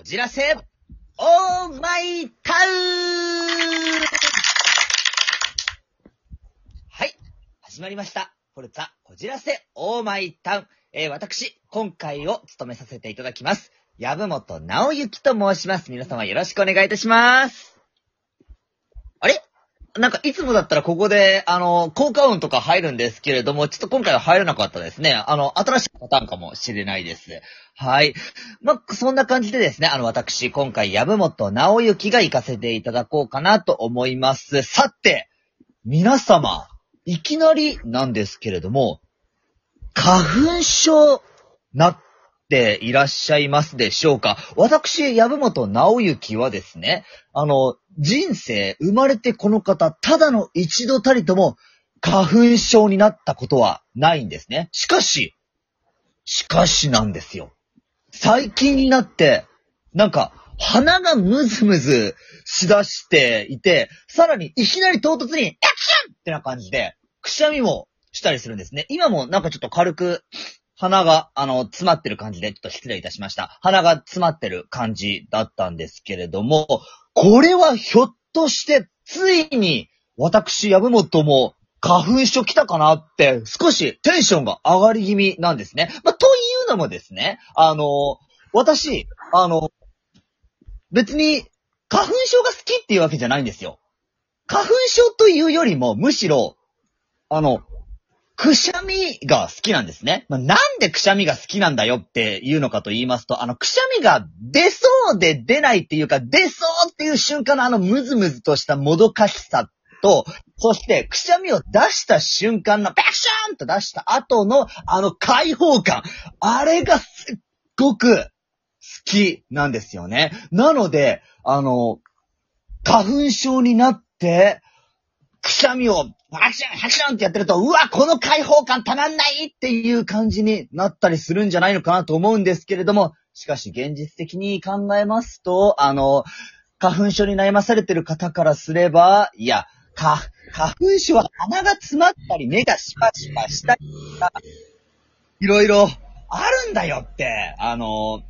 こじらせ、オーマイタウンはい、始まりました。フォルツァ、こじらせ、オーマイタウン。えー、私、今回を務めさせていただきます。籔本直之と申します。皆様よろしくお願いいたします。あれ？なんか、いつもだったらここで、あの、効果音とか入るんですけれども、ちょっと今回は入らなかったですね。あの、新しいパターンかもしれないです。はい。まあ、そんな感じでですね、あの、私、今回、籔本直之が行かせていただこうかなと思います。さて、皆様、いきなりなんですけれども、花粉症、なっていらっしゃいますでしょうか？私、籔本直之はですね、あの、人生、生まれてこの方、ただの一度たりとも、花粉症になったことはないんですね。しかし、しかしなんですよ。最近になって、なんか、鼻がムズムズしだしていて、さらにいきなり唐突に、エクションってな感じで、くしゃみもしたりするんですね。今もなんかちょっと軽く、鼻が、あの、詰まってる感じで、ちょっと失礼いたしました。鼻が詰まってる感じだったんですけれども、これはひょっとして、ついに、私、籔本も、花粉症来たかなって、少しテンションが上がり気味なんですね。まあ、というのもですね、あの、私、あの、別に、花粉症が好きっていうわけじゃないんですよ。花粉症というよりも、むしろ、あの、くしゃみが好きなんですね。まあ、なんでくしゃみが好きなんだよっていうのかと言いますと、あの、くしゃみが出そうで出ないっていうか、出そうっていう瞬間のあのムズムズとしたもどかしさと、そして、くしゃみを出した瞬間の、ペクシャーンと出した後の、あの解放感。あれがすっごく好きなんですよね。なので、あの、花粉症になって、くしゃみを、ハション、ハションってやってると、うわ、この解放感たまんないっていう感じになったりするんじゃないのかなと思うんですけれども、しかし現実的に考えますと、あの、花粉症に悩まされてる方からすれば、いや、か、花粉症は鼻が詰まったり、目がシパシパしたり、いろいろあるんだよって、あの、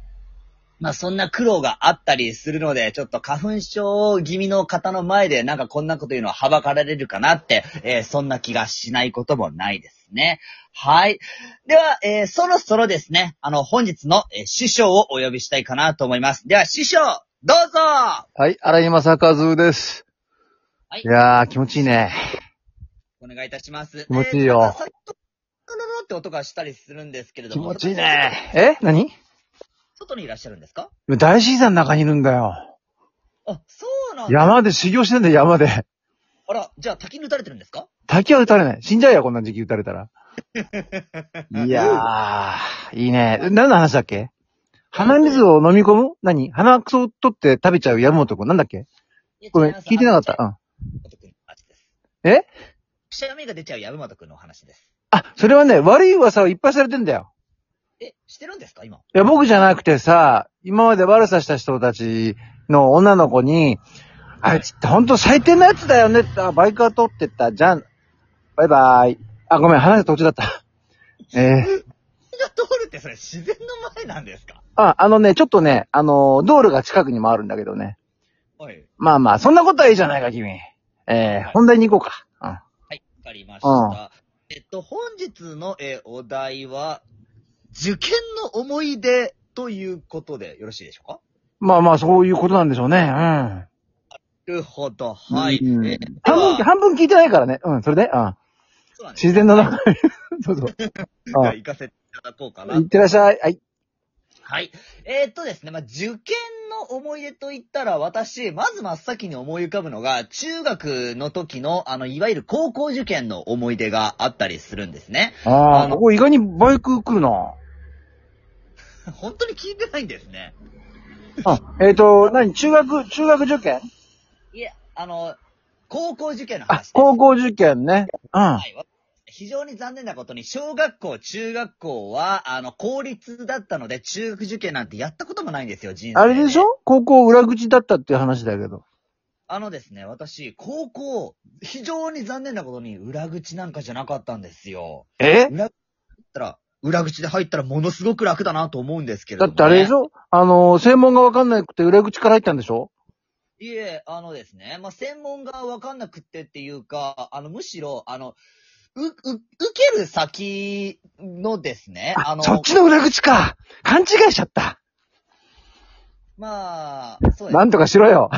まあ、そんな苦労があったりするので、ちょっと花粉症気味の方の前でなんかこんなこと言うのははばかられるかなって、えーそんな気がしないこともないですね。はい。では、えーそろそろですね、あの、本日の、えー師匠をお呼びしたいかなと思います。では、師匠、どうぞはい、荒井正和です。はいいやー、気持ちいいね。お願いいたします。気持ちいいよえーって音がしたりするんですけれども。気持ちいいね。え？何？外にいらっしゃるんですか？大自然の中にいるんだよ。あ、そうなんだ。山で修行してんだよ、山で。あら、じゃあ滝に打たれてるんですか？滝は打たれない。死んじゃうよ、こんな時期打たれたら。いやー、いいね。何の話だっけ？鼻水を飲み込む？何？鼻くそを取って食べちゃう山本君。なんだっけ？ごめん、聞いてなかった。うん。え？くしゃみが出ちゃう山本君のお話です。あ、それはね、悪い噂をいっぱいされてんだよ。え、してるんですか今？いや、僕じゃなくてさ、今まで悪さした人たちの女の子に、あいつってほんと最低なやつだよねって、あバイクは通ってったじゃん。バイバイ。あ、ごめん、話が途中だった。えー、が通るってそれ自然の前なんですか？あ、あのね、ちょっとね、あの、道路が近くにもあるんだけどね。はい。まあまあ、そんなことはいいじゃないか、君。えー、本題に行こうか。うん。はい、わかりましうんた。えっと、本日の、えーお題は、受験の思い出ということでよろしいでしょうか？まあまあ、そういうことなんでしょうね。なるほど、はい。うん。半分、では半分聞いてないからね。うん、それで、うん。そうなんです自然の中に。そうそう。じゃあ行かせていただこうかな。いってらっしゃい。はい。はい。えーっとですね、まあ、受験の思い出といったら、私、まず真っ先に思い浮かぶのが、中学の時の、あの、いわゆる高校受験の思い出があったりするんですね。ああ、あのここ意外にバイク来るな。本当に聞いてないんですね。あ、えっ、と、何中学、中学受験？いえ、あの、高校受験のあ話で、す。高校受験ね。うん。はい。非常に残念なことに、小学校、中学校は、あの、公立だったので、中学受験なんてやったこともないんですよ、人生あれでしょ？高校裏口だったっていう話だけど。あのですね、私、高校、非常に残念なことに、裏口なんかじゃなかったんですよ。え？裏口だったら、裏口で入ったらものすごく楽だなと思うんですけれども、ね。だってあれでしょ？あの、専門がわかんなくて裏口から入ったんでしょ？いえ、あのですね、まあ、専門がわかんなくってっていうか、あの、むしろ、あの、う、う、受ける先のですね、あの、そっちの裏口か勘違いしちゃったまあ、そうです。なんとかしろよ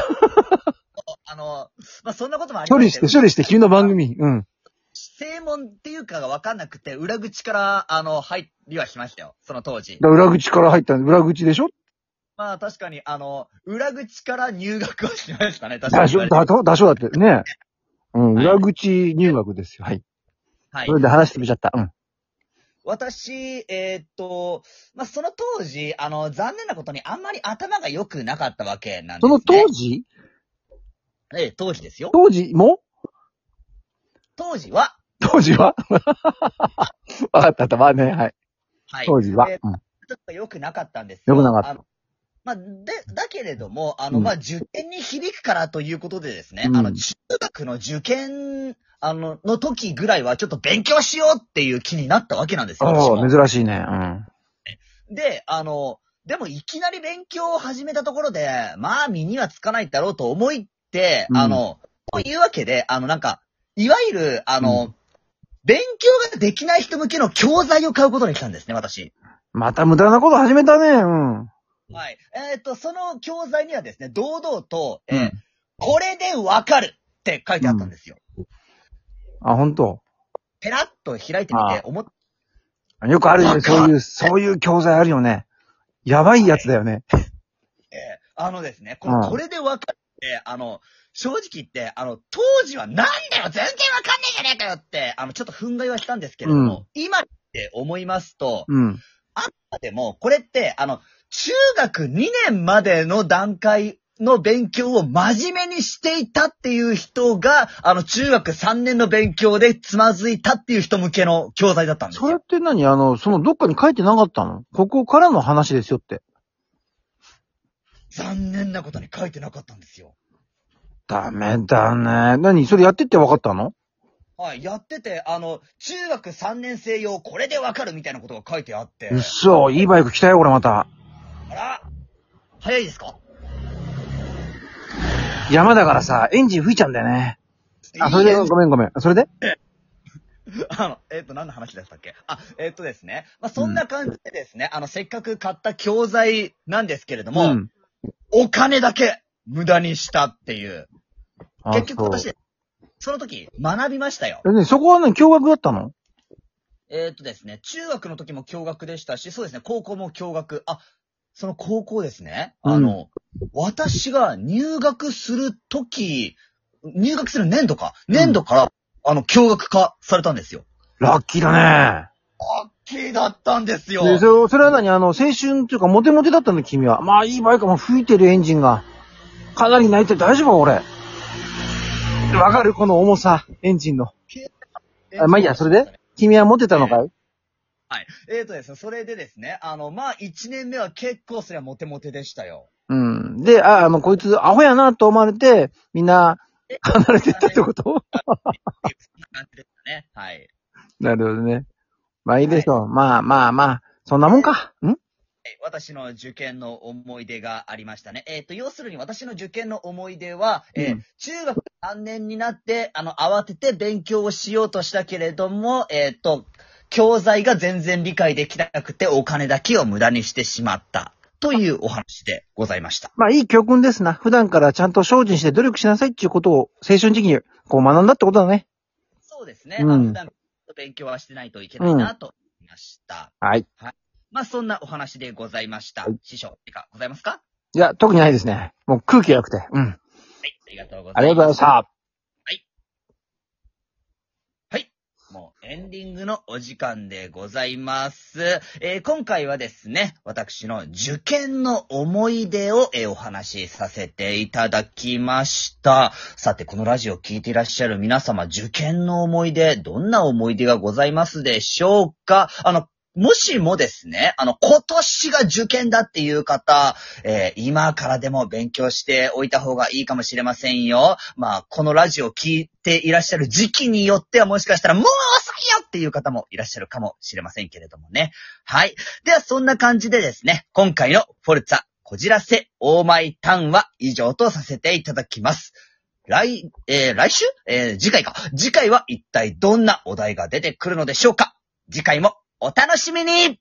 あの、まあ、そんなこともあり処理して、ますけど処理して、君の番組。うん。正門っていうかがわかんなくて、裏口から、あの、入りはしましたよ。その当時。だ裏口から入った裏口でしょ？まあ確かに、あの、裏口から入学はしましたね、確かにだしょ、だと、だしょだってね。うん、はい裏口入学ですよ。はい。はいそ。れで話してみちゃった。うん。私、えーっと、まあその当時、あの、残念なことにあんまり頭が良くなかったわけなんです、ね。その当時？ええ、当時ですよ。当時も？当時は、当時は？わかった。まあね、はい。はい。当時は？ちょっと良くなかったんですよ。良くなかったまあ、で、だけれども、あの、うんまあ、受験に響くからということでですね、うんあの、中学の受験、あの、の時ぐらいはちょっと勉強しようっていう気になったわけなんですよ。私おもー珍しいね。うん。で、あの、でもいきなり勉強を始めたところで、まあ身にはつかないだろうと思いって、うんあの、というわけで、あのなんか、いわゆる、あの、う勉強ができない人向けの教材を買うことにしたんですね、私。また無駄なこと始めたね。うん。はい。えっ、と、その教材にはですね、堂々と、えーうんこれでわかるって書いてあったんですよ。あ、本当？ペラッと開いてみあて、思っよくあるよね。そういう、そういう教材あるよね。やばいやつだよね。て、あのですね、こうんのこれでわかるあの、正直言って、あの、当時はなんだよ全然わかんねえじゃねえかよって、あの、ちょっと憤慨はしたんですけれども、今って思いますと、うん。でも、これって、あの、中学2年までの段階の勉強を真面目にしていたっていう人が、あの、中学3年の勉強でつまずいたっていう人向けの教材だったんですそれっよ。て何？あの、そのどっかに書いてなかったの？ここからの話ですよって。残念なことに書いてなかったんですよ。ダメだね。何？それやってって分かったの？はい、やってて、あの、中学3年生用これでわかるみたいなことが書いてあって。うっそ、いいバイク来たよ、これまた。あら早いですか？山だからさ、エンジン吹いちゃうんだよね。あ、それで、いいねごめんごめん。それで？あの、えっ、と、何の話でしたっけ？あ、えっ、とですね。まあ、そんな感じでですね、あの、せっかく買った教材なんですけれども、うん。お金だけ無駄にしたっていう。あ結局私、その時学びましたよ。え、ね、そこはね、驚愕だったの？えっ、とですね、中学の時も共学でしたし、そうですね、高校も共学。あ、その高校ですね。あの、私が入学する時、入学する年度か。年度から、あの、共学化されたんですよ。ラッキーだね。キーだったんですよ。でそそれは何？あの、青春っていうか、モテモテだったの？君は。まあ、いいバイクも吹いてるエンジンが。かなり泣いてる大丈夫？か俺。わかる？この重さ、エンジンの。あまあいいやそれで？君はモテたのかい？はい。えっ、とですね、それでですね、あの、まあ、1年目は結構それはモテモテでしたよ。うん。で、あ、あの、こいつ、アホやなと思われて、みんな、離れてったってこと？そんな感じでしたね。はい。なるほどね。まあいいでしょう。まあまあまあ、そんなもんか。ん？私の受験の思い出がありましたね。えっ、と、要するに私の受験の思い出は、えーうん中学3年になって、あの、慌てて勉強をしようとしたけれども、えっ、と、教材が全然理解できなくてお金だけを無駄にしてしまった。というお話でございました。まあいい教訓ですな。普段からちゃんと精進して努力しなさいっていうことを青春時期にこう学んだってことだね。そうですね。うんあの普段勉強はしてないといけないなと思いました。はい。まあ、そんなお話でございました。はい師匠、いかございますか？いや、特にないですね。もう空気が良くて。うん。はい。ありがとうございます。ありがとうございました。もうエンディングのお時間でございます。えー今回はですね、私の受験の思い出を、えーお話しさせていただきました。さて、このラジオを聞いていらっしゃる皆様、受験の思い出、どんな思い出がございますでしょうか？あの、もしもですね、あの、今年が受験だっていう方、えー今からでも勉強しておいた方がいいかもしれませんよ。まあ、このラジオを聞いていらっしゃる時期によってはもしかしたらもう遅いよっていう方もいらっしゃるかもしれませんけれどもね。はい。では、そんな感じでですね、今回のフォルツァ、こじらせ、オーマイタウンは以上とさせていただきます。来、えー来週？えー次回か。次回は一体どんなお題が出てくるのでしょうか？次回もお楽しみに。